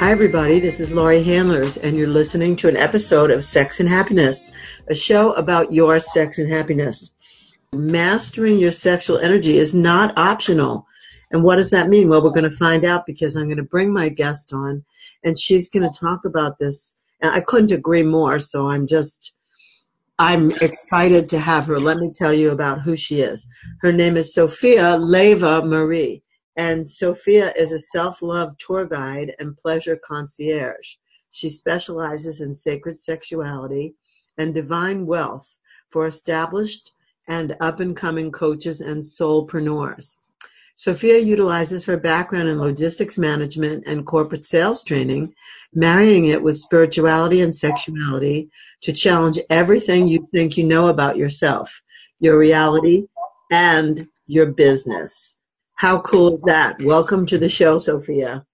Hi, everybody. This is Laurie Handlers, and you're listening to an episode of Sex and Happiness, a show about your sex and happiness. Mastering your sexual energy is not optional. And what does that mean? Well, we're going to find out because I'm going to bring my guest on, and she's going to talk about this. And I couldn't agree more, so I'm just. I'm excited to have her. Let me tell you about who she is. Her name is Sophia Leva Marie. And Sophia is a self love tour guide and pleasure concierge. She specializes in sacred sexuality and divine wealth for established and up and coming coaches and soulpreneurs. Sophia utilizes her background in logistics management and corporate sales training, marrying it with spirituality and sexuality to challenge everything you think you know about yourself, your reality, and your business. How cool is that? Welcome to the show, Sophia.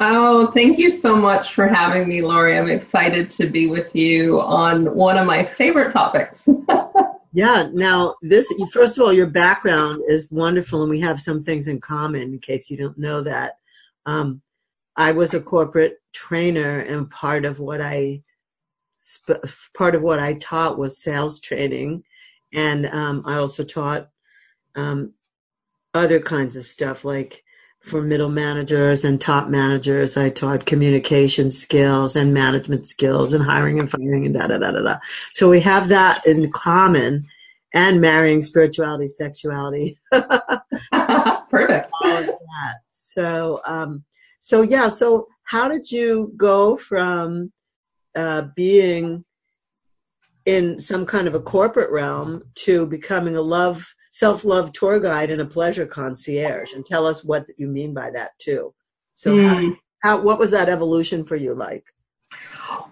Oh, thank you so much for having me, Laurie. I'm excited to be with you on one of my favorite topics. yeah. Now, this, first of all, your background is wonderful, and we have some things in common in case you don't know that. Um, I was a corporate trainer, and part of what I part of what I taught was sales training, and um, I also taught um, other kinds of stuff like for middle managers and top managers. I taught communication skills and management skills and hiring and firing and da da da da da. So we have that in common and marrying spirituality, sexuality. Perfect. So, um, so yeah. So how did you go from uh, being in some kind of a corporate realm to becoming a love self love tour guide and a pleasure concierge, and tell us what you mean by that too. So, mm. how, how, what was that evolution for you like?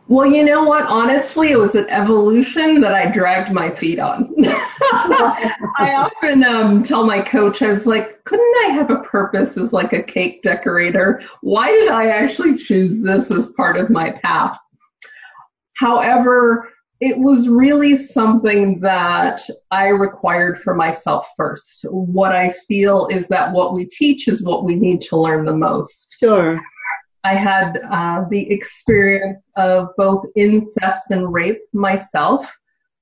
Well, you know what? Honestly, it was an evolution that I dragged my feet on. I often um, tell my coach, I was like, couldn't I have a purpose as like a cake decorator? Why did I actually choose this as part of my path? However, it was really something that I required for myself first. What I feel is that what we teach is what we need to learn the most. Sure. I had uh, the experience of both incest and rape myself.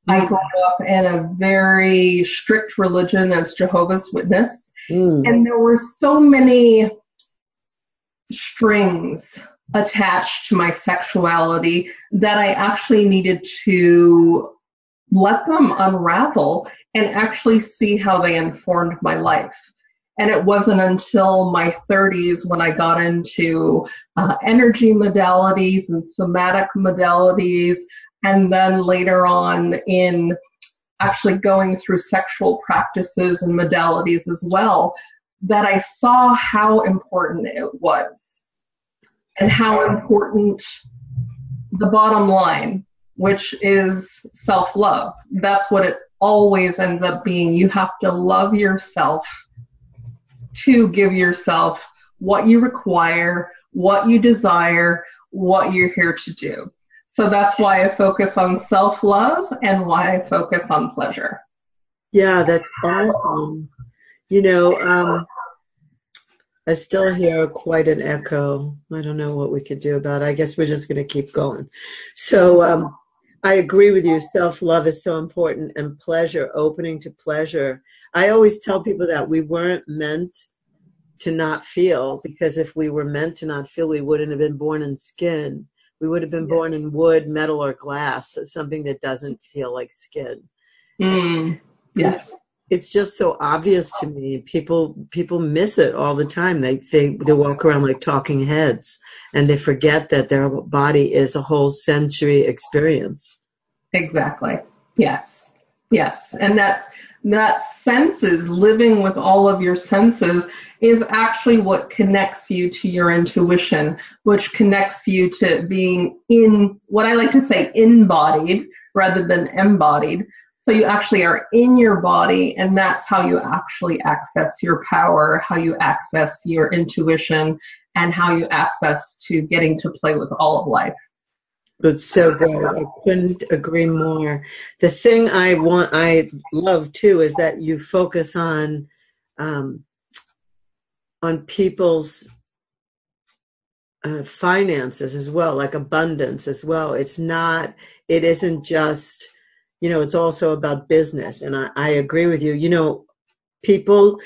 Mm. I grew up in a very strict religion as Jehovah's Witness, mm. and there were so many strings attached to my sexuality that I actually needed to let them unravel and actually see how they informed my life. And it wasn't until my 30s when I got into uh, energy modalities and somatic modalities, and then later on in actually going through sexual practices and modalities as well, that I saw how important it was and how important the bottom line, which is self love. That's what it always ends up being. You have to love yourself to give yourself what you require, what you desire, what you're here to do. So that's why I focus on self love and why I focus on pleasure. Yeah, that's awesome. You know, um, I still hear quite an echo. I don't know what we could do about it. I guess we're just going to keep going. So um, I agree with you. Self love is so important and pleasure, opening to pleasure. I always tell people that we weren't meant to not feel because if we were meant to not feel, we wouldn't have been born in skin. We would have been born in wood, metal, or glass, something that doesn't feel like skin. Mm, yes it's just so obvious to me. People people miss it all the time. They they they walk around like talking heads, and they forget that their body is a whole sensory experience. Exactly. Yes. Yes. And that that senses, living with all of your senses, is actually what connects you to your intuition, which connects you to being in what I like to say embodied rather than embodied. So you actually are in your body, and that's how you actually access your power, how you access your intuition, and how you access to getting to play with all of life. That's so good. I couldn't agree more. The thing I want, I love too, is that you focus on um, on people's uh, finances as well, like abundance as well. It's not. It isn't just. You know, it's also about business, and I, I agree with you. You know, people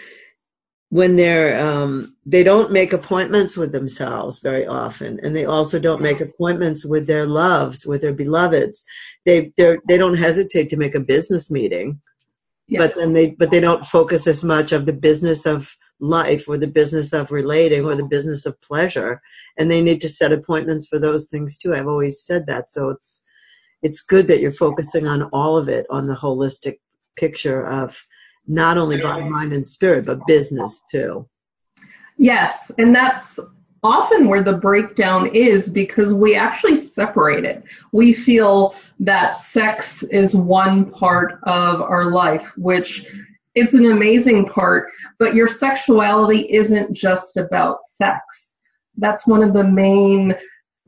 when they're um, they don't make appointments with themselves very often. And they also don't make appointments with their loved with their beloveds. They they they don't hesitate to make a business meeting. Yes. but then they but they don't focus as much of the business of life or the business of relating or the business of pleasure. And they need to set appointments for those things too. I've always said that. So it's it's good that you're focusing on all of it on the holistic picture of not only body, mind, and spirit, but business too. Yes, and that's often where the breakdown is because we actually separate it. We feel that sex is one part of our life, which it's an amazing part, but your sexuality isn't just about sex. That's one of the main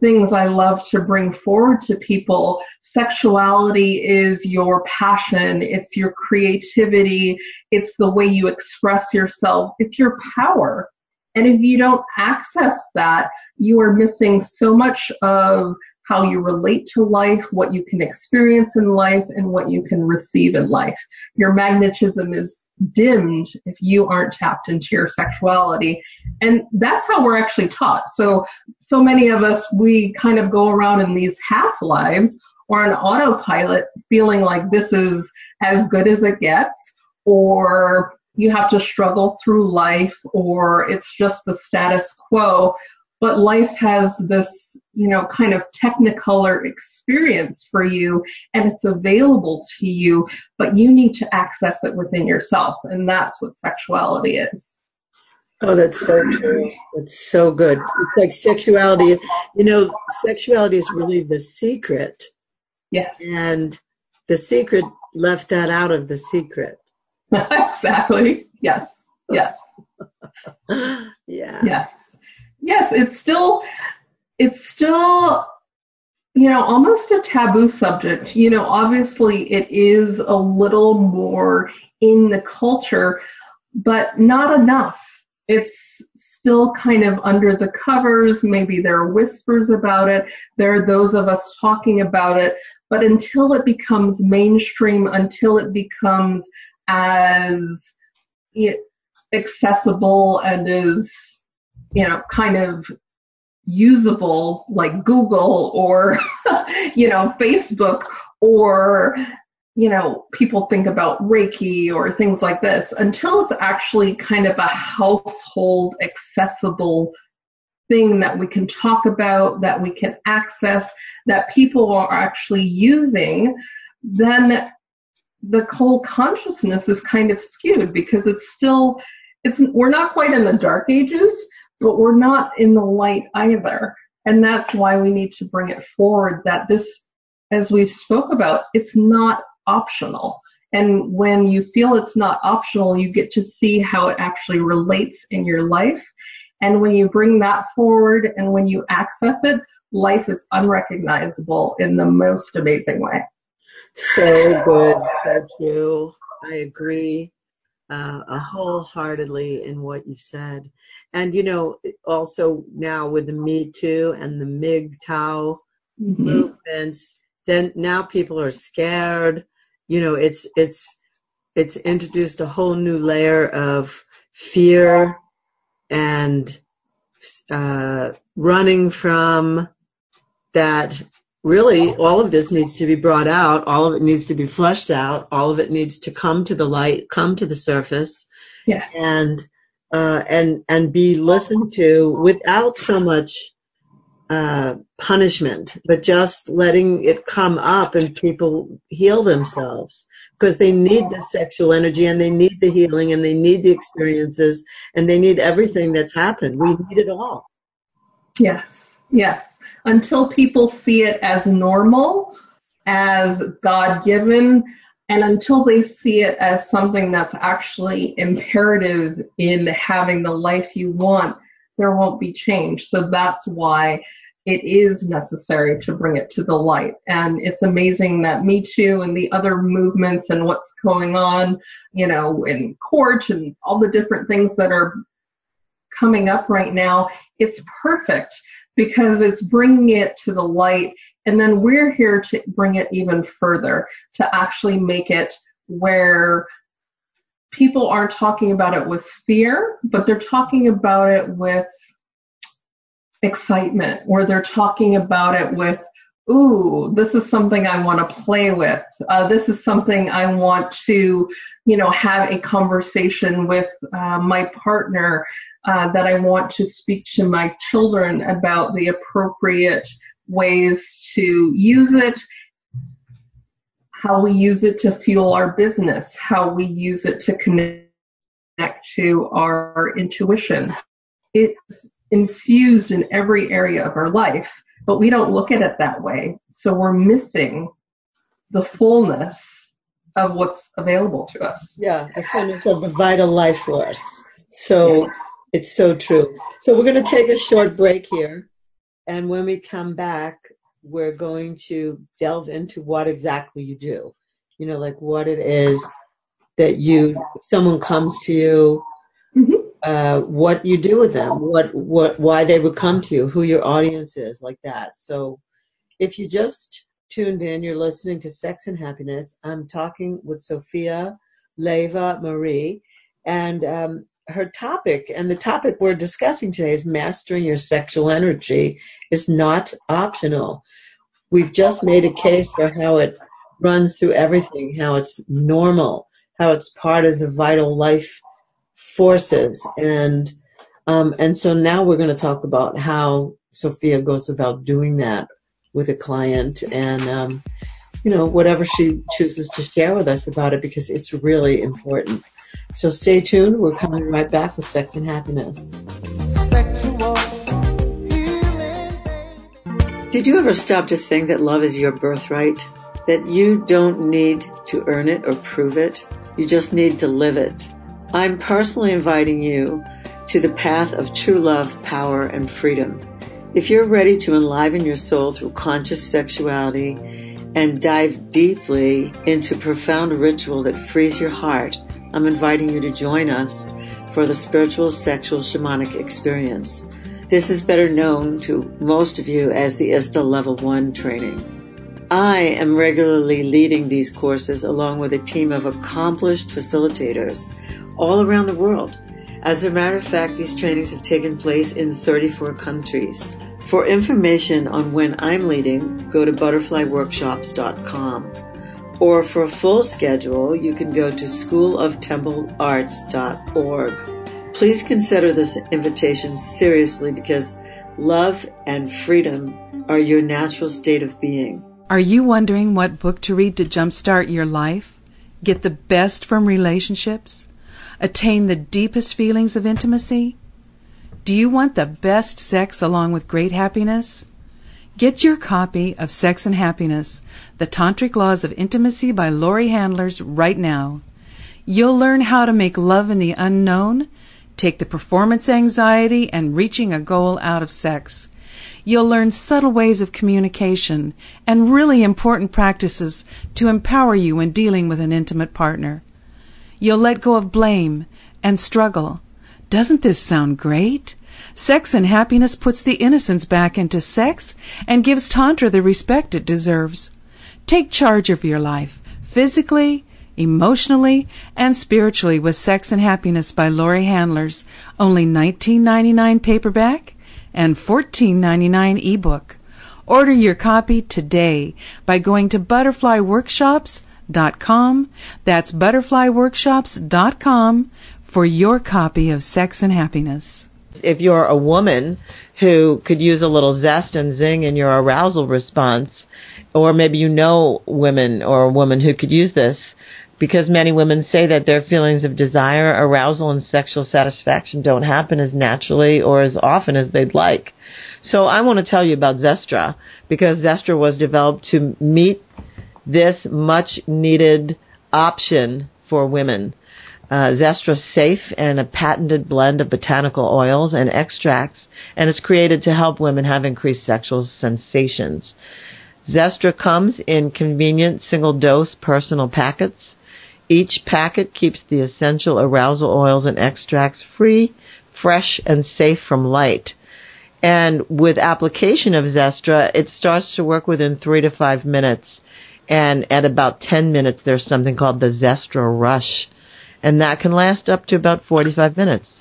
things I love to bring forward to people. Sexuality is your passion, it's your creativity, it's the way you express yourself, it's your power. And if you don't access that, you are missing so much of how you relate to life, what you can experience in life, and what you can receive in life. Your magnetism is dimmed if you aren't tapped into your sexuality. And that's how we're actually taught. So, so many of us, we kind of go around in these half lives or an autopilot feeling like this is as good as it gets or you have to struggle through life or it's just the status quo but life has this, you know, kind of technicolor experience for you and it's available to you, but you need to access it within yourself. And that's what sexuality is. Oh, that's so true. That's so good. It's like sexuality, you know, sexuality is really the secret. Yes. And the secret left that out of the secret. exactly. Yes. Yes. yeah. Yes yes, it's still it's still you know almost a taboo subject. You know, obviously it is a little more in the culture, but not enough. It's still kind of under the covers. Maybe there are whispers about it. There are those of us talking about it. But until it becomes mainstream, until it becomes as accessible and is you know, kind of usable like Google or, you know, Facebook or, you know, people think about Reiki or things like this until it's actually kind of a household accessible thing that we can talk about, that we can access, that people are actually using, then the whole consciousness is kind of skewed because it's still, it's, we're not quite in the dark ages, but we're not in the light either. And that's why we need to bring it forward that this, as we spoke about, it's not optional. And when you feel it's not optional, you get to see how it actually relates in your life. And when you bring that forward and when you access it, life is unrecognizable in the most amazing way. So good, so true. I agree uh, wholeheartedly in what you've said. And, you know, also now with the Me Too and the MGTOW mm-hmm. movements, then now people are scared. You know, it's, it's, it's introduced a whole new layer of fear and uh, running from that really all of this needs to be brought out all of it needs to be flushed out all of it needs to come to the light come to the surface yes and uh, and and be listened to without so much uh, punishment, but just letting it come up and people heal themselves because they need the sexual energy and they need the healing and they need the experiences and they need everything that's happened. We need it all. Yes, yes. Until people see it as normal, as God given, and until they see it as something that's actually imperative in having the life you want, there won't be change. So that's why it is necessary to bring it to the light. And it's amazing that Me Too and the other movements and what's going on, you know, in court and all the different things that are coming up right now, it's perfect because it's bringing it to the light. And then we're here to bring it even further to actually make it where people aren't talking about it with fear, but they're talking about it with excitement, or they're talking about it with, ooh, this is something I want to play with. Uh, this is something I want to, you know, have a conversation with uh, my partner uh, that I want to speak to my children about the appropriate ways to use it, how we use it to fuel our business, how we use it to connect to our intuition. It's infused in every area of our life, but we don't look at it that way. So we're missing the fullness of what's available to us. Yeah, the fullness of the vital life force. So yeah. it's so true. So we're going to take a short break here. And when we come back, we're going to delve into what exactly you do. You know, like what it is that you, someone comes to you. Uh, what you do with them, what, what, why they would come to you, who your audience is, like that. So if you just tuned in, you're listening to Sex and Happiness. I'm talking with Sophia Leva Marie, and um, her topic and the topic we're discussing today is mastering your sexual energy is not optional. We've just made a case for how it runs through everything, how it's normal, how it's part of the vital life forces, and um, and so now we're going to talk about how Sophia goes about doing that with a client, and um, you know whatever she chooses to share with us about it because it's really important. So stay tuned. We're coming right back with Sex and Happiness. Did you ever stop to think that love is your birthright? That you don't need to earn it or prove it? You just need to live it. I'm personally inviting you to the path of true love, power, and freedom. If you're ready to enliven your soul through conscious sexuality and dive deeply into profound ritual that frees your heart, I'm inviting you to join us for the spiritual sexual shamanic experience. This is better known to most of you as the ISTA Level 1 training. I am regularly leading these courses along with a team of accomplished facilitators all around the world. As a matter of fact, these trainings have taken place in 34 countries. For information on when I'm leading, go to butterflyworkshops.com. Or for a full schedule, you can go to schooloftemplearts.org. Please consider this invitation seriously because love and freedom are your natural state of being. Are you wondering what book to read to jumpstart your life? Get the best from relationships? Attain the deepest feelings of intimacy? Do you want the best sex along with great happiness? Get your copy of Sex and Happiness, The Tantric Laws of Intimacy by Laurie Handlers right now. You'll learn how to make love in the unknown, take the performance anxiety and reaching a goal out of sex. You'll learn subtle ways of communication and really important practices to empower you when dealing with an intimate partner. You'll let go of blame and struggle. Doesn't this sound great? Sex and happiness puts the innocence back into sex and gives Tantra the respect it deserves. Take charge of your life, physically, emotionally, and spiritually with Sex and Happiness by Laurie Handlers, only $19.99 paperback and $14.99 ebook. Order your copy today by going to Butterfly butterflyworkshops.com. That's butterflyworkshops.com for your copy of Sex and Happiness if you're a woman who could use a little zest and zing in your arousal response, or maybe you know women or a woman who could use this because many women say that their feelings of desire, arousal, and sexual satisfaction don't happen as naturally or as often as they'd like. So I want to tell you about Zestra because Zestra was developed to meet this much needed option for women. Uh, Zestra's safe and a patented blend of botanical oils and extracts, and it's created to help women have increased sexual sensations. Zestra comes in convenient single dose personal packets each packet keeps the essential arousal oils and extracts free, fresh, and safe from light. And with application of Zestra, it starts to work within three to five minutes. And at about 10 minutes, there's something called the Zestra Rush. And that can last up to about 45 minutes.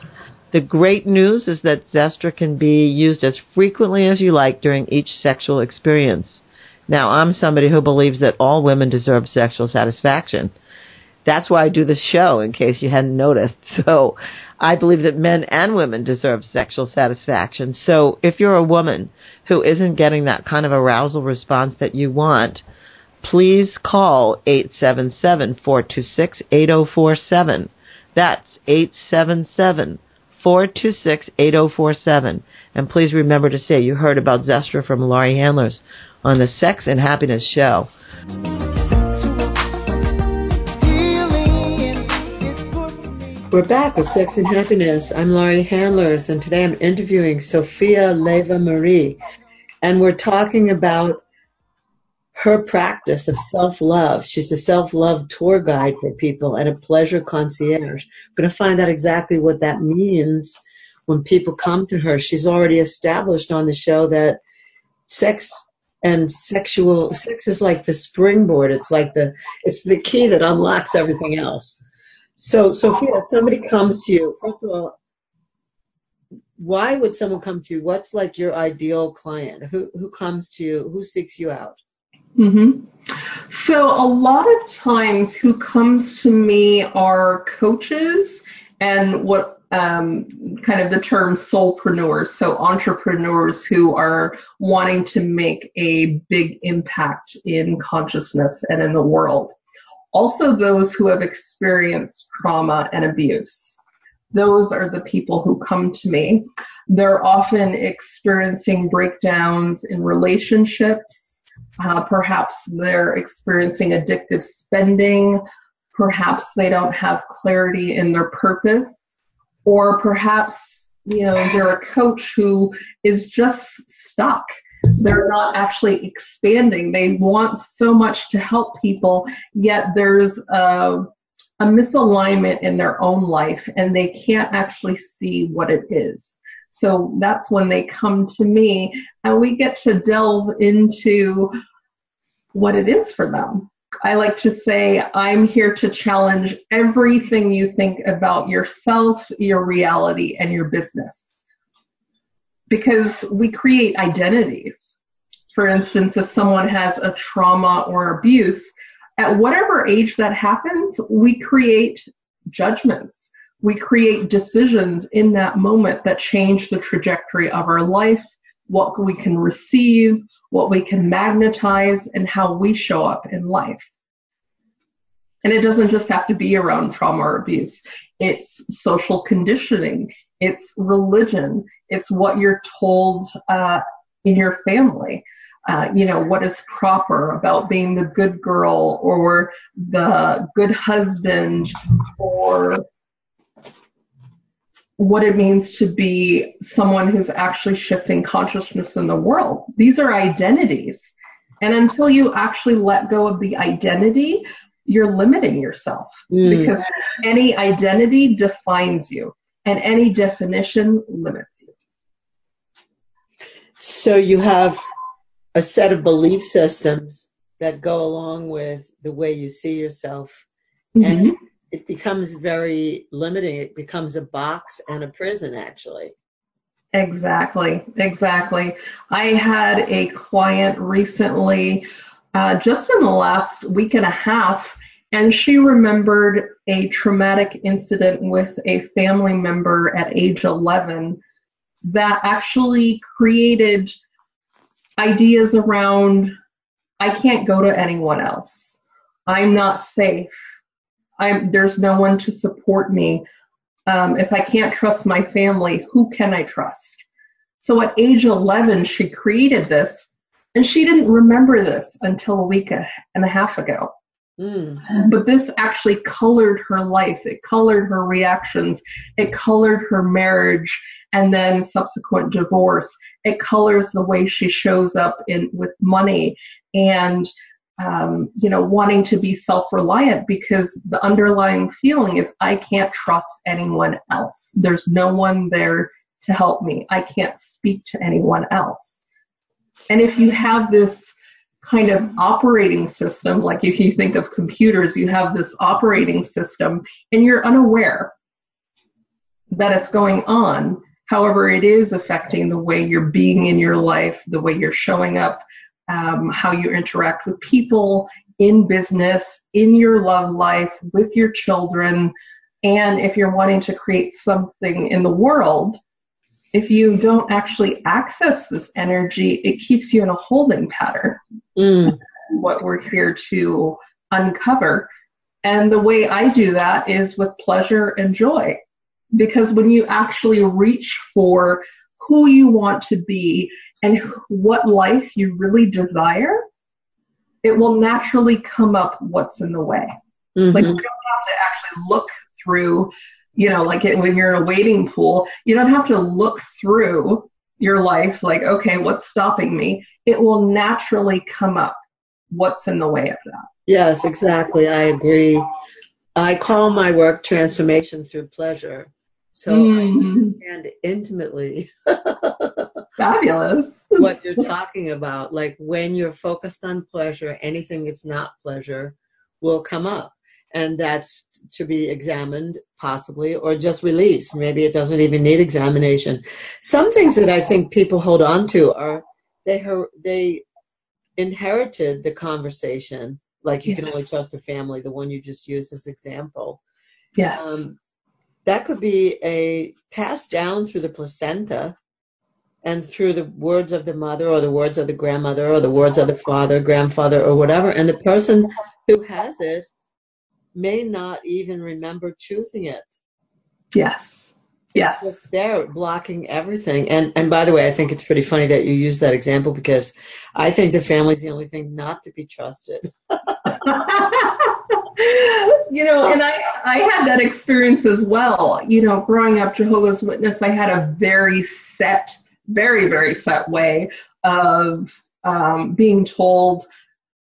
The great news is that Zestra can be used as frequently as you like during each sexual experience. Now, I'm somebody who believes that all women deserve sexual satisfaction. That's why I do this show, in case you hadn't noticed. So I believe that men and women deserve sexual satisfaction. So if you're a woman who isn't getting that kind of arousal response that you want, please call 877-426-8047. That's 877 426 8047. And please remember to say you heard about Zestra from Laurie Handlers on the Sex and Happiness Show. We're back with Sex and Happiness. I'm Laurie Handlers, and today I'm interviewing Sophia Leva Marie, and we're talking about her practice of self love. She's a self love tour guide for people and a pleasure concierge. I'm going to find out exactly what that means when people come to her. She's already established on the show that sex and sexual sex is like the springboard. It's like the it's the key that unlocks everything else. So, Sophia, somebody comes to you. First of all, why would someone come to you? What's like your ideal client? Who who comes to you? Who seeks you out? Mm-hmm. So, a lot of times, who comes to me are coaches and what um, kind of the term soulpreneurs, so entrepreneurs who are wanting to make a big impact in consciousness and in the world also those who have experienced trauma and abuse. Those are the people who come to me. They're often experiencing breakdowns in relationships. Uh, perhaps they're experiencing addictive spending. Perhaps they don't have clarity in their purpose. Or perhaps, you know, they're a coach who is just stuck they're not actually expanding. They want so much to help people, yet there's a, a misalignment in their own life and they can't actually see what it is. So that's when they come to me and we get to delve into what it is for them. I like to say, I'm here to challenge everything you think about yourself, your reality, and your business because we create identities. For instance, if someone has a trauma or abuse, at whatever age that happens, we create judgments. We create decisions in that moment that change the trajectory of our life, what we can receive, what we can magnetize, and how we show up in life. And it doesn't just have to be around trauma or abuse. It's social conditioning. It's religion. It's what you're told uh, in your family. Uh, you know, what is proper about being the good girl or the good husband or what it means to be someone who's actually shifting consciousness in the world. These are identities. And until you actually let go of the identity, you're limiting yourself mm. because any identity defines you and any definition limits you. So you have a set of belief systems that go along with the way you see yourself. Mm-hmm. And it becomes very limiting. It becomes a box and a prison, actually. Exactly, exactly. I had a client recently, uh, just in the last week and a half, and she remembered a traumatic incident with a family member at age 11 that actually created ideas around I can't go to anyone else. I'm not safe. I'm, there's no one to support me. Um, if I can't trust my family, who can I trust? So at age 11, she created this, and she didn't remember this until a week and a half ago. Mm. But this actually colored her life. It colored her reactions. It colored her marriage and then subsequent divorce. It colors the way she shows up in with money and um, you know wanting to be self-reliant because the underlying feeling is I can't trust anyone else. There's no one there to help me. I can't speak to anyone else. And if you have this kind of operating system, like if you think of computers, you have this operating system and you're unaware that it's going on. However, it is affecting the way you're being in your life, the way you're showing up, um, how you interact with people in business, in your love life, with your children. And if you're wanting to create something in the world, if you don't actually access this energy, it keeps you in a holding pattern. Mm. What we're here to uncover. And the way I do that is with pleasure and joy. Because when you actually reach for who you want to be and what life you really desire, it will naturally come up what's in the way. Mm-hmm. Like you don't have to actually look through you know, like it, when you're in a wading pool, you don't have to look through your life like, okay, what's stopping me? It will naturally come up what's in the way of that. Yes, exactly. I agree. I call my work transformation through pleasure. So mm-hmm. I understand intimately. Fabulous. what you're talking about. Like when you're focused on pleasure, anything that's not pleasure will come up and that's to be examined possibly or just released maybe it doesn't even need examination some things that i think people hold on to are they they inherited the conversation like you yes. can only trust a family the one you just used as example yes um, that could be a passed down through the placenta and through the words of the mother or the words of the grandmother or the words of the father grandfather or whatever and the person who has it may not even remember choosing it. Yes. Yes. It's just there blocking everything. And and by the way, I think it's pretty funny that you use that example because I think the family's the only thing not to be trusted. you know, and I I had that experience as well. You know, growing up Jehovah's Witness, I had a very set, very, very set way of um, being told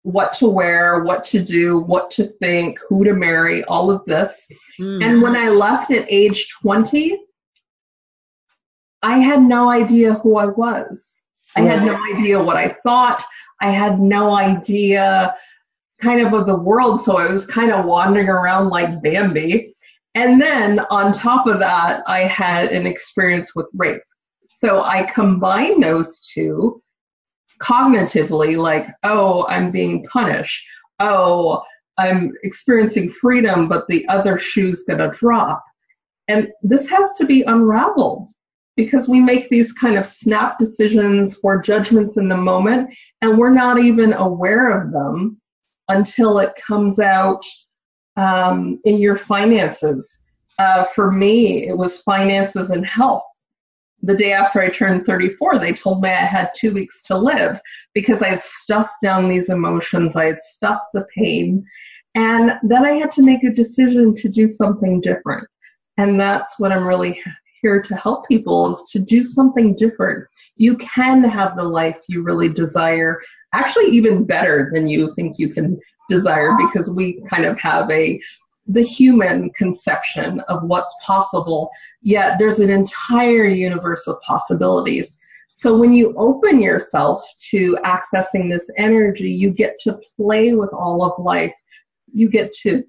what to wear, what to do, what to think, who to marry, all of this. Mm. And when I left at age 20, I had no idea who I was. I had no idea what I thought. I had no idea kind of of the world. So I was kind of wandering around like Bambi. And then on top of that, I had an experience with rape. So I combined those two cognitively like, oh, I'm being punished. Oh, I'm experiencing freedom, but the other shoe's gonna drop. And this has to be unraveled because we make these kind of snap decisions or judgments in the moment and we're not even aware of them until it comes out um, in your finances. Uh, for me, it was finances and health the day after I turned 34, they told me I had two weeks to live because I had stuffed down these emotions, I had stuffed the pain, and then I had to make a decision to do something different. And that's what I'm really here to help people is to do something different. You can have the life you really desire, actually even better than you think you can desire because we kind of have a the human conception of what's possible, yet there's an entire universe of possibilities. So when you open yourself to accessing this energy, you get to play with all of life. You get to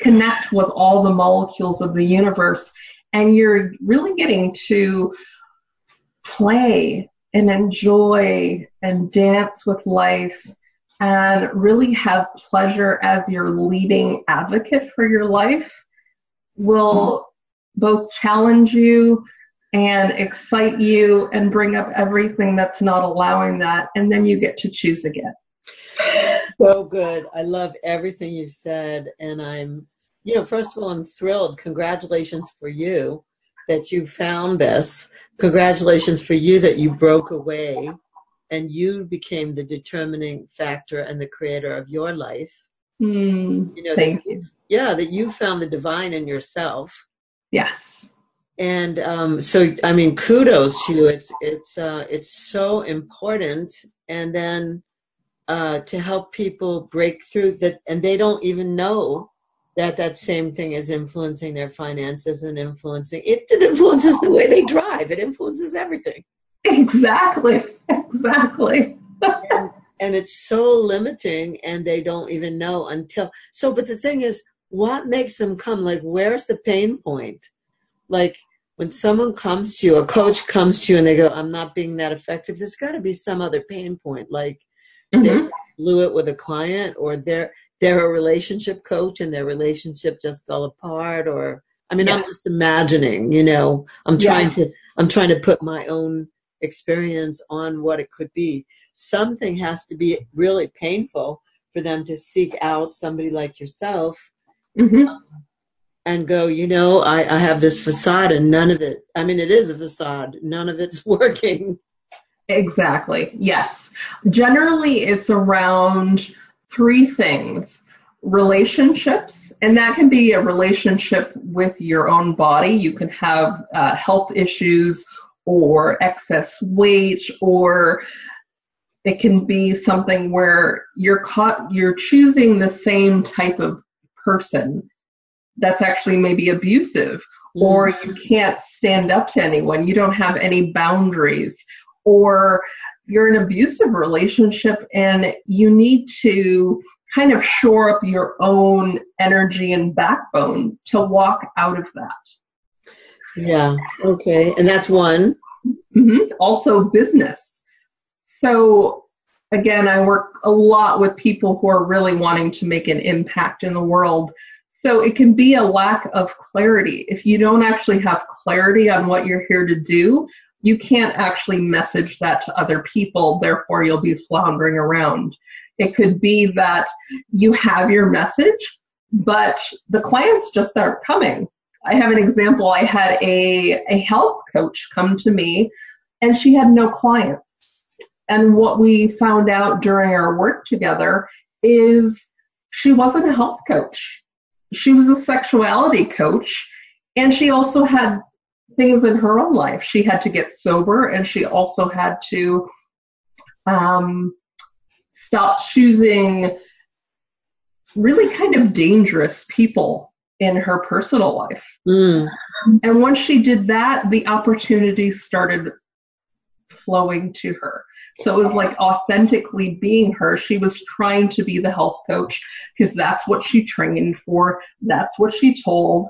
connect with all the molecules of the universe and you're really getting to play and enjoy and dance with life and really have pleasure as your leading advocate for your life will mm-hmm. both challenge you and excite you and bring up everything that's not allowing that. And then you get to choose again. So good. I love everything you've said. And I'm, you know, first of all, I'm thrilled. Congratulations for you that you found this. Congratulations for you that you broke away and you became the determining factor and the creator of your life. Mm, you know, thank you. Yeah, that you found the divine in yourself. Yes. And um, so, I mean, kudos to you. It's it's uh, it's so important. And then uh, to help people break through that, and they don't even know that that same thing is influencing their finances and influencing it. It influences the way they drive. It influences everything. Exactly. Exactly. and, and it's so limiting, and they don't even know until. So, but the thing is, what makes them come? Like, where's the pain point? Like when someone comes to you, a coach comes to you and they go, I'm not being that effective, there's got to be some other pain point. Like mm-hmm. they blew it with a client or they're, they're a relationship coach and their relationship just fell apart or, I mean, yeah. I'm just imagining, you know, I'm trying yeah. to, I'm trying to put my own experience on what it could be. Something has to be really painful for them to seek out somebody like yourself mm-hmm. um, and go, you know, I, I have this facade and none of it, I mean, it is a facade, none of it's working. Exactly. Yes. Generally, it's around three things relationships, and that can be a relationship with your own body. You can have uh, health issues or excess weight, or it can be something where you're caught, you're choosing the same type of person that's actually maybe abusive mm. or you can't stand up to anyone you don't have any boundaries or you're in an abusive relationship and you need to kind of shore up your own energy and backbone to walk out of that yeah okay and that's one mm-hmm. also business so again i work a lot with people who are really wanting to make an impact in the world so it can be a lack of clarity. If you don't actually have clarity on what you're here to do, you can't actually message that to other people, therefore you'll be floundering around. It could be that you have your message, but the clients just aren't coming. I have an example. I had a, a health coach come to me and she had no clients. And what we found out during our work together is she wasn't a health coach she was a sexuality coach and she also had things in her own life. She had to get sober and she also had to um, stop choosing really kind of dangerous people in her personal life. Mm. And once she did that, the opportunities started flowing to her. So it was like authentically being her. She was trying to be the health coach because that's what she trained for. That's what she told.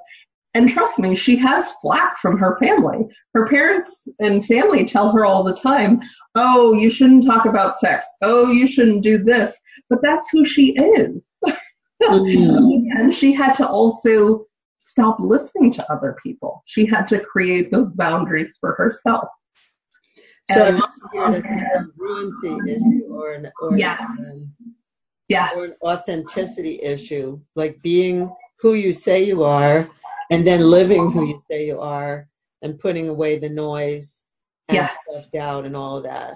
And trust me, she has flack from her family. Her parents and family tell her all the time, oh, you shouldn't talk about sex. Oh, you shouldn't do this. But that's who she is. Mm. and she had to also stop listening to other people. She had to create those boundaries for herself. So it must be a congruency issue or an or yes. Um, yes. or an authenticity issue, like being who you say you are and then living who you say you are and putting away the noise and yes. self-doubt and all of that.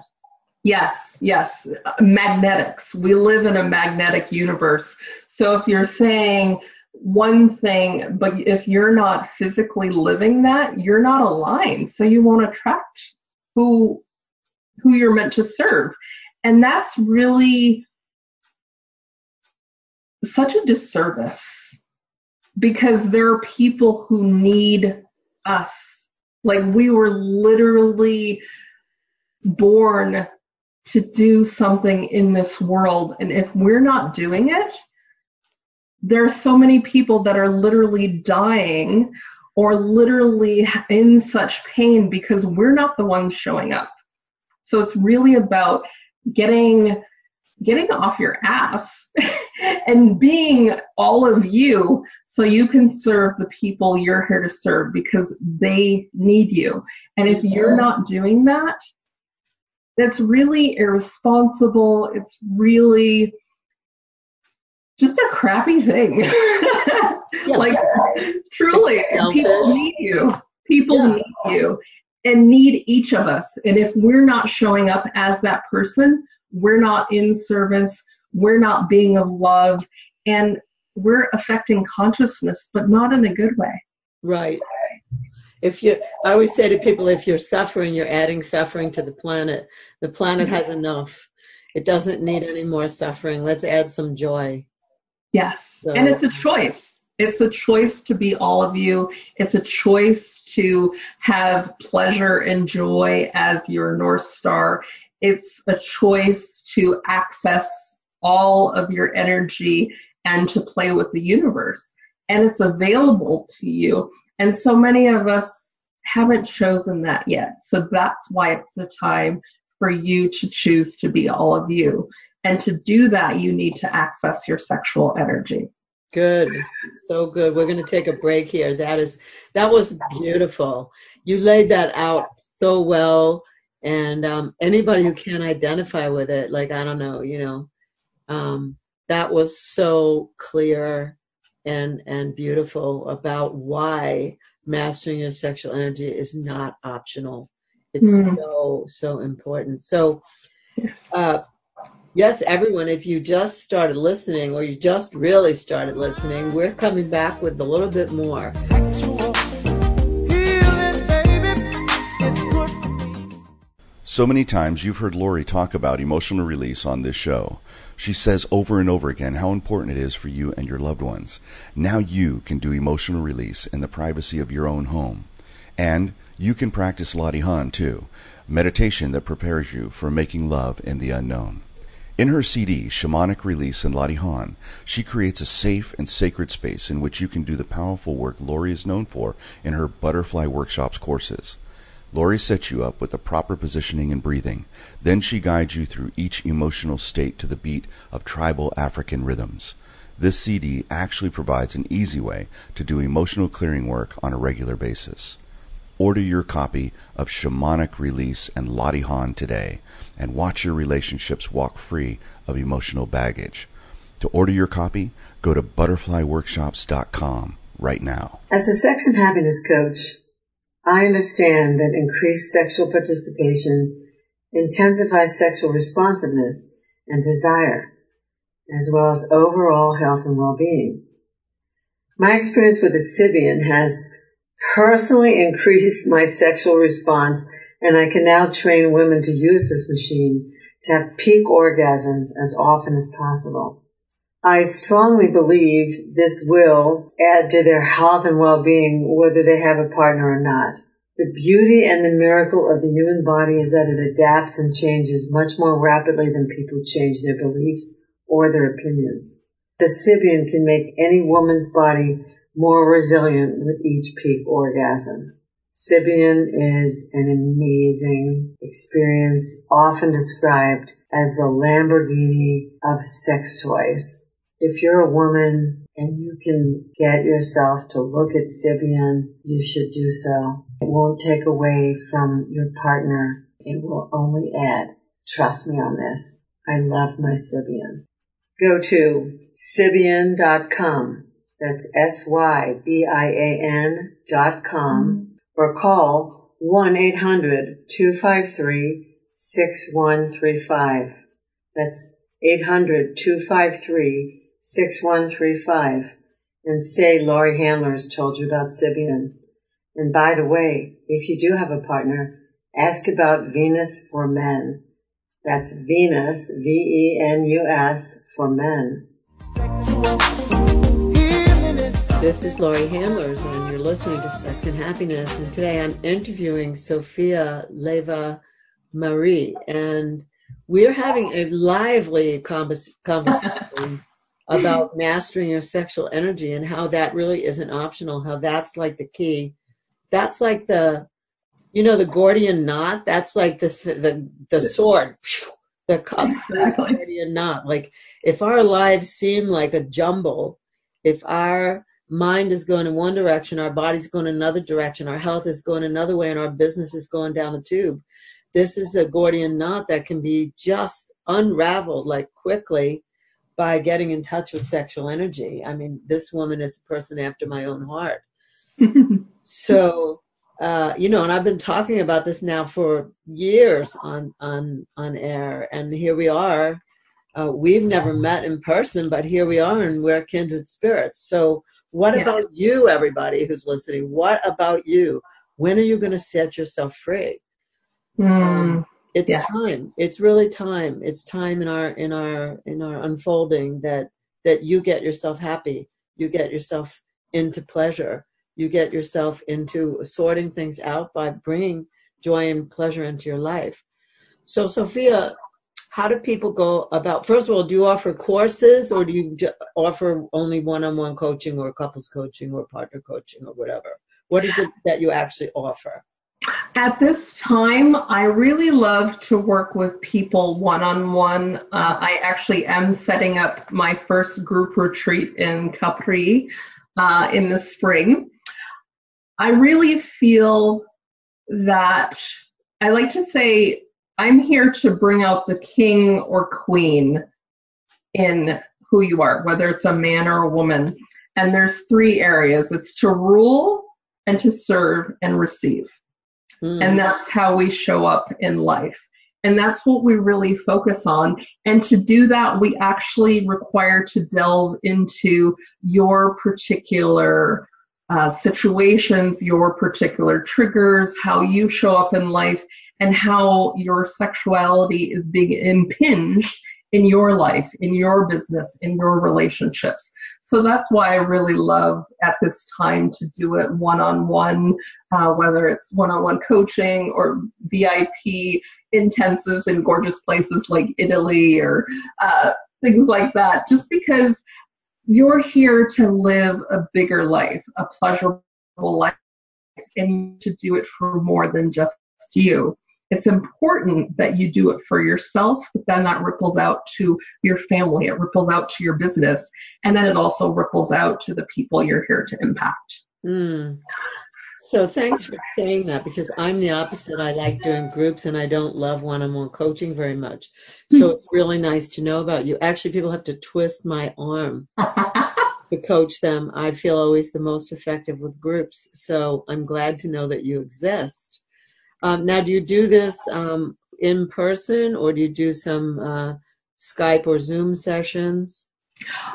Yes, yes. Magnetics. We live in a magnetic universe. So if you're saying one thing, but if you're not physically living that, you're not aligned. So you won't attract who who you're meant to serve. And that's really such a disservice because there are people who need us. Like we were literally born to do something in this world. And if we're not doing it, there are so many people that are literally dying or literally in such pain because we're not the ones showing up. So it's really about getting getting off your ass and being all of you so you can serve the people you're here to serve because they need you. And if you're not doing that, that's really irresponsible. It's really just a crappy thing. yeah. Like truly, people need you. People yeah. need you and need each of us. And if we're not showing up as that person, we're not in service, we're not being of love, and we're affecting consciousness, but not in a good way. Right. If you, I always say to people, if you're suffering, you're adding suffering to the planet. The planet has enough. It doesn't need any more suffering. Let's add some joy. Yes. So. And it's a choice. It's a choice to be all of you. It's a choice to have pleasure and joy as your North Star. It's a choice to access all of your energy and to play with the universe. And it's available to you. And so many of us haven't chosen that yet. So that's why it's the time for you to choose to be all of you. And to do that, you need to access your sexual energy. Good. So good. We're going to take a break here. That is, that was beautiful. You laid that out so well. And um, anybody who can't identify with it, like, I don't know, you know, um, that was so clear and and beautiful about why mastering your sexual energy is not optional. It's mm. so so important. So, uh, yes, everyone, if you just started listening or you just really started listening, we're coming back with a little bit more. So many times you've heard Laurie talk about emotional release on this show. She says over and over again how important it is for you and your loved ones. Now you can do emotional release in the privacy of your own home. And you can practice Latihan too, meditation that prepares you for making love in the unknown. In her CD, Shamanic Release and Latihan, she creates a safe and sacred space in which you can do the powerful work Laurie is known for in her Butterfly Workshops courses. Laurie sets you up with the proper positioning and breathing. Then she guides you through each emotional state to the beat of tribal African rhythms. This CD actually provides an easy way to do emotional clearing work on a regular basis. Order your copy of Shamanic Release and Latihan today and watch your relationships walk free of emotional baggage. To order your copy, go to butterflyworkshops.com right now. As a sex and happiness coach, I understand that increased sexual participation intensifies sexual responsiveness and desire, as well as overall health and well-being. My experience with the Sybian has personally increased my sexual response, and I can now train women to use this machine to have peak orgasms as often as possible. I strongly believe this will add to their health and well-being whether they have a partner or not. The beauty and the miracle of the human body is that it adapts and changes much more rapidly than people change their beliefs or their opinions. The Sybian can make any woman's body more resilient with each peak orgasm. Sybian is an amazing experience, often described as the Lamborghini of sex toys. If you're a woman and you can get yourself to look at Sybian, you should do so. It won't take away from your partner. It will only add. Trust me on this. I love my Sybian. Go to Sybian.com. That's S-Y-B-I-A-N dot com or call 1-800-253-6135. That's 800-253 6135 and say Laurie Handlers told you about Sybian. And by the way, if you do have a partner, ask about Venus for Men. That's Venus, V-E-N-U-S, for men. This is Laurie Handlers, and you're listening to Sex and Happiness. And today I'm interviewing Sophia Leva Marie, and we're having a lively conversation about mastering your sexual energy and how that really isn't optional, how that's like the key. That's like the, you know, the Gordian knot. That's like the the the sword. The cups Exactly. ready or not. Like if our lives seem like a jumble, if our mind is going in one direction, our body's going another direction, our health is going another way, and our business is going down the tube. This is a Gordian knot that can be just unraveled like quickly by getting in touch with sexual energy. I mean, this woman is a person after my own heart. So, uh, you know, and I've been talking about this now for years on on on air, and here we are. Uh, we've never met in person, but here we are, and we're kindred spirits. So, what Yeah. about you, everybody who's listening? What about you? When are you going to set yourself free? Mm, It's Yeah. time. It's really time. It's time in our in our in our unfolding that that you get yourself happy. You get yourself into pleasure. You get yourself into sorting things out by bringing joy and pleasure into your life. So, Sophia, how do people go about? First of all, do you offer courses or do you offer only one-on-one coaching or couples coaching or partner coaching or whatever? What is it that you actually offer? At this time, I really love to work with people one on one. I actually am setting up my first group retreat in Capri uh, in the spring. I really feel that I like to say I'm here to bring out the king or queen in who you are, whether it's a man or a woman. And there's three areas it's to rule and to serve and receive. Mm. And that's how we show up in life. And that's what we really focus on. And to do that, we actually require to delve into your particular uh, situations, your particular triggers, how you show up in life, and how your sexuality is being impinged in your life, in your business, in your relationships. So that's why I really love at this time to do it one on one, whether it's one on one coaching or VIP intensives in gorgeous places like Italy or uh, things like that, just because you're here to live a bigger life, a pleasurable life, and to do it for more than just you. It's important that you do it for yourself, but then that ripples out to your family, it ripples out to your business, and then it also ripples out to the people you're here to impact. Mm. So thanks for saying that because I'm the opposite. I like doing groups and I don't love one-on-one coaching very much. So it's really nice to know about you. Actually, people have to twist my arm to coach them. I feel always the most effective with groups. So I'm glad to know that you exist. Um, now, do you do this um, in person or do you do some uh, Skype or Zoom sessions?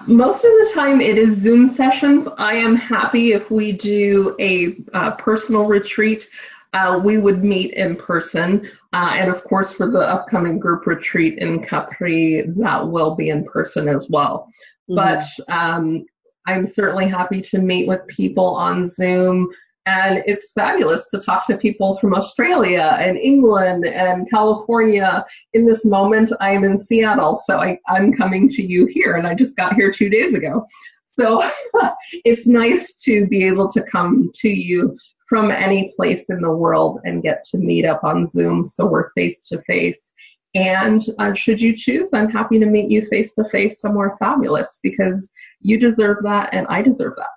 Most of the time it is Zoom sessions. I am happy if we do a uh, personal retreat. Uh, we would meet in person. Uh, and of course, for the upcoming group retreat in Capri, that will be in person as well. Mhm. But um, I'm certainly happy to meet with people on Zoom. And it's fabulous to talk to people from Australia and England and California. In this moment, I am in Seattle, so I, I'm coming to you here, and I just got here two days ago. So it's nice to be able to come to you from any place in the world and get to meet up on Zoom so we're face to face. And uh, should you choose, I'm happy to meet you face to face somewhere fabulous because you deserve that and I deserve that.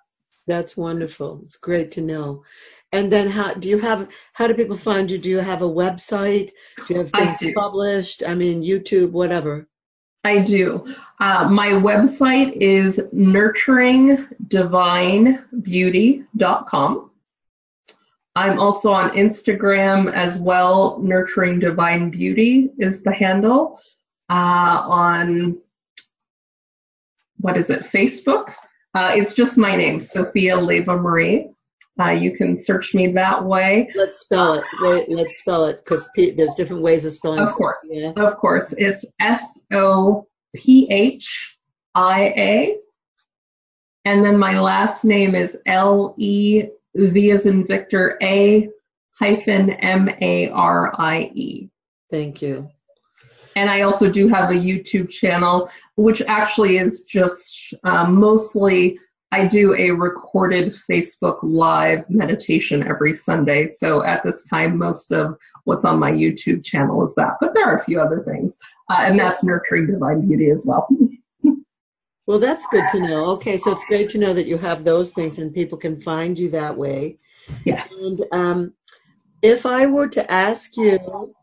That's wonderful. It's great to know. And then how do you have how do people find you? Do you have a website? Do you have I things do. published? I mean YouTube, whatever. I do. Uh, my website is nurturingdivinebeauty.com. I'm also on Instagram as well. Nurturing Divine Beauty is the handle. Uh, on what is it? Facebook. Uh, it's just my name, Sophia Leva Marie. Uh, you can search me that way. Let's spell it. Wait, let's spell it because there's different ways of spelling. Of course. Yeah. Of course. It's S O P H I A. And then my last name is L E V as in Victor A hyphen M A R I E. Thank you. And I also do have a YouTube channel, which actually is just um, mostly I do a recorded Facebook live meditation every Sunday. So at this time, most of what's on my YouTube channel is that, but there are a few other things, uh, and that's nurturing divine beauty as well. well, that's good to know. Okay, so it's great to know that you have those things and people can find you that way. Yes. And um, if I were to ask you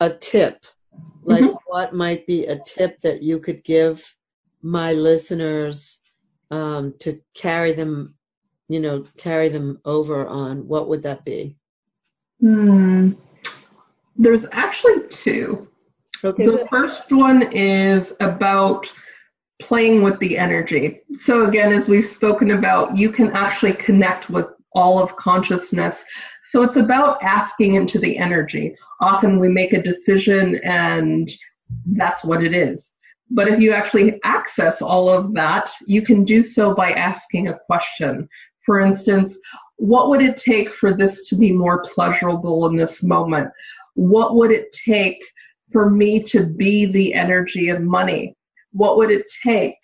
a tip, like mm-hmm. what might be a tip that you could give my listeners? um, to carry them, you know, carry them over on, what would that be? Hmm. There's actually two. Okay. The first one is about playing with the energy. So again, as we've spoken about, you can actually connect with all of consciousness. So it's about asking into the energy. Often we make a decision and that's what it is. But if you actually access all of that, you can do so by asking a question. For instance, what would it take for this to be more pleasurable in this moment? What would it take for me to be the energy of money? What would it take?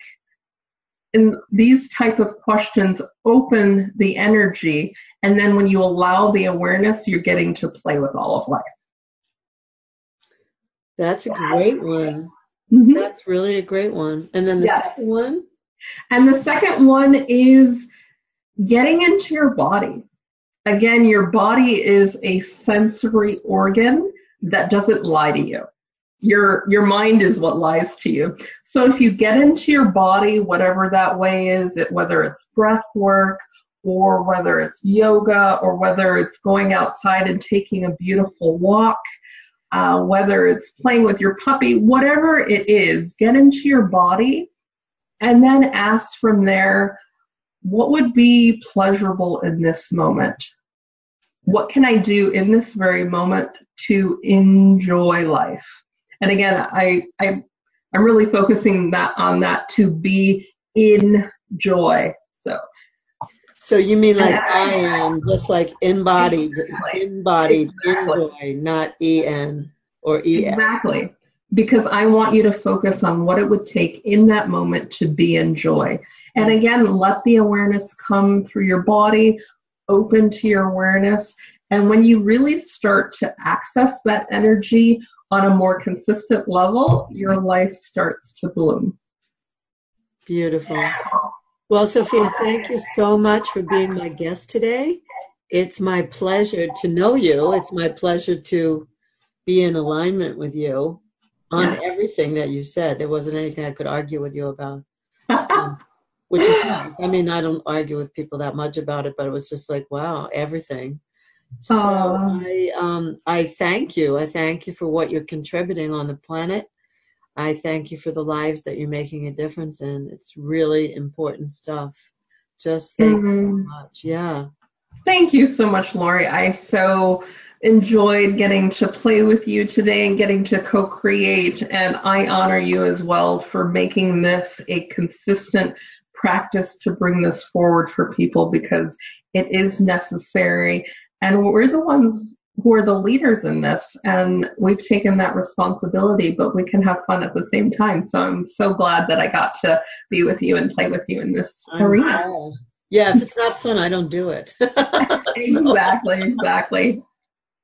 And these type of questions open the energy, and then when you allow the awareness, you're getting to play with all of life. That's a great one. Mm-hmm. That's really a great one. And then the yes. second one? And the second one is getting into your body. Again, your body is a sensory organ that doesn't lie to you. Your your mind is what lies to you. So if you get into your body, whatever that way is, it, whether it's breath work or whether it's yoga or whether it's going outside and taking a beautiful walk, uh, whether it's playing with your puppy, whatever it is, get into your body and then ask from there, what would be pleasurable in this moment? What can I do in this very moment to enjoy life? And again, I, I I'm really focusing that on that to be in joy. So so you mean like I am, just like embodied, exactly. embodied, exactly. enjoy, not en or en. Exactly, because I want you to focus on what it would take in that moment to be in joy. And again, let the awareness come through your body, open to your awareness. And when you really start to access that energy on a more consistent level, your life starts to bloom. Beautiful. Well, Sophia, thank you so much for being my guest today. It's my pleasure to know you. It's my pleasure to be in alignment with you on everything that you said. There wasn't anything I could argue with you about, um, which is nice. I mean, I don't argue with people that much about it, but it was just like, wow, everything. So I, um, I thank you. I thank you for what you're contributing on the planet. I thank you for the lives that you're making a difference in. It's really important stuff. Just thank mm-hmm. you so mm-hmm. much. Yeah. Thank you so much, Laurie. I so enjoyed getting to play with you today and getting to co create. And I honor you as well for making this a consistent practice to bring this forward for people because it is necessary. And we're the ones who are the leaders in this and we've taken that responsibility but we can have fun at the same time. So i'm so glad that i got to be with you and play with you in this I'm arena. glad. yeah if it's not fun i don't do it. Exactly exactly.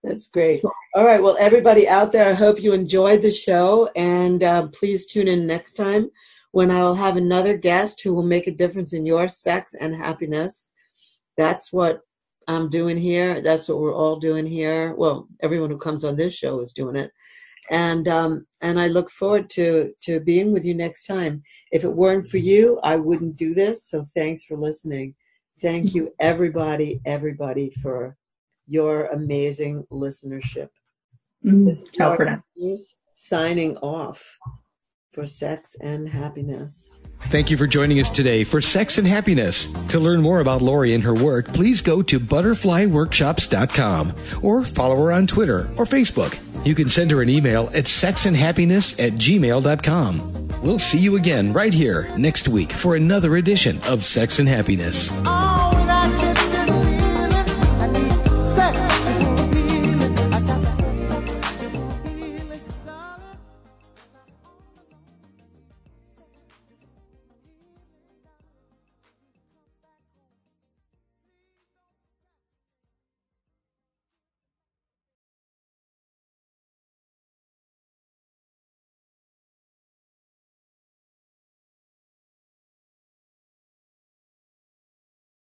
that's great. All right well everybody out there i hope you enjoyed the show and uh, please tune in next time when i will have another guest who will make a difference in your sex and happiness. That's what I'm doing here. That's what we're all doing here. Well, everyone who comes on this show is doing it. And um, and I look forward to to being with you next time. If it weren't for you, I wouldn't do this. So thanks for listening. Thank you, everybody, everybody, for your amazing listenership. Mm-hmm. Signing off for sex and happiness. Thank you for joining us today for Sex and Happiness. To learn more about Laurie and her work, please go to butterflyworkshops.com or follow her on Twitter or Facebook. You can send her an email at sexandhappiness at gmail.com. We'll see you again right here next week for another edition of Sex and Happiness.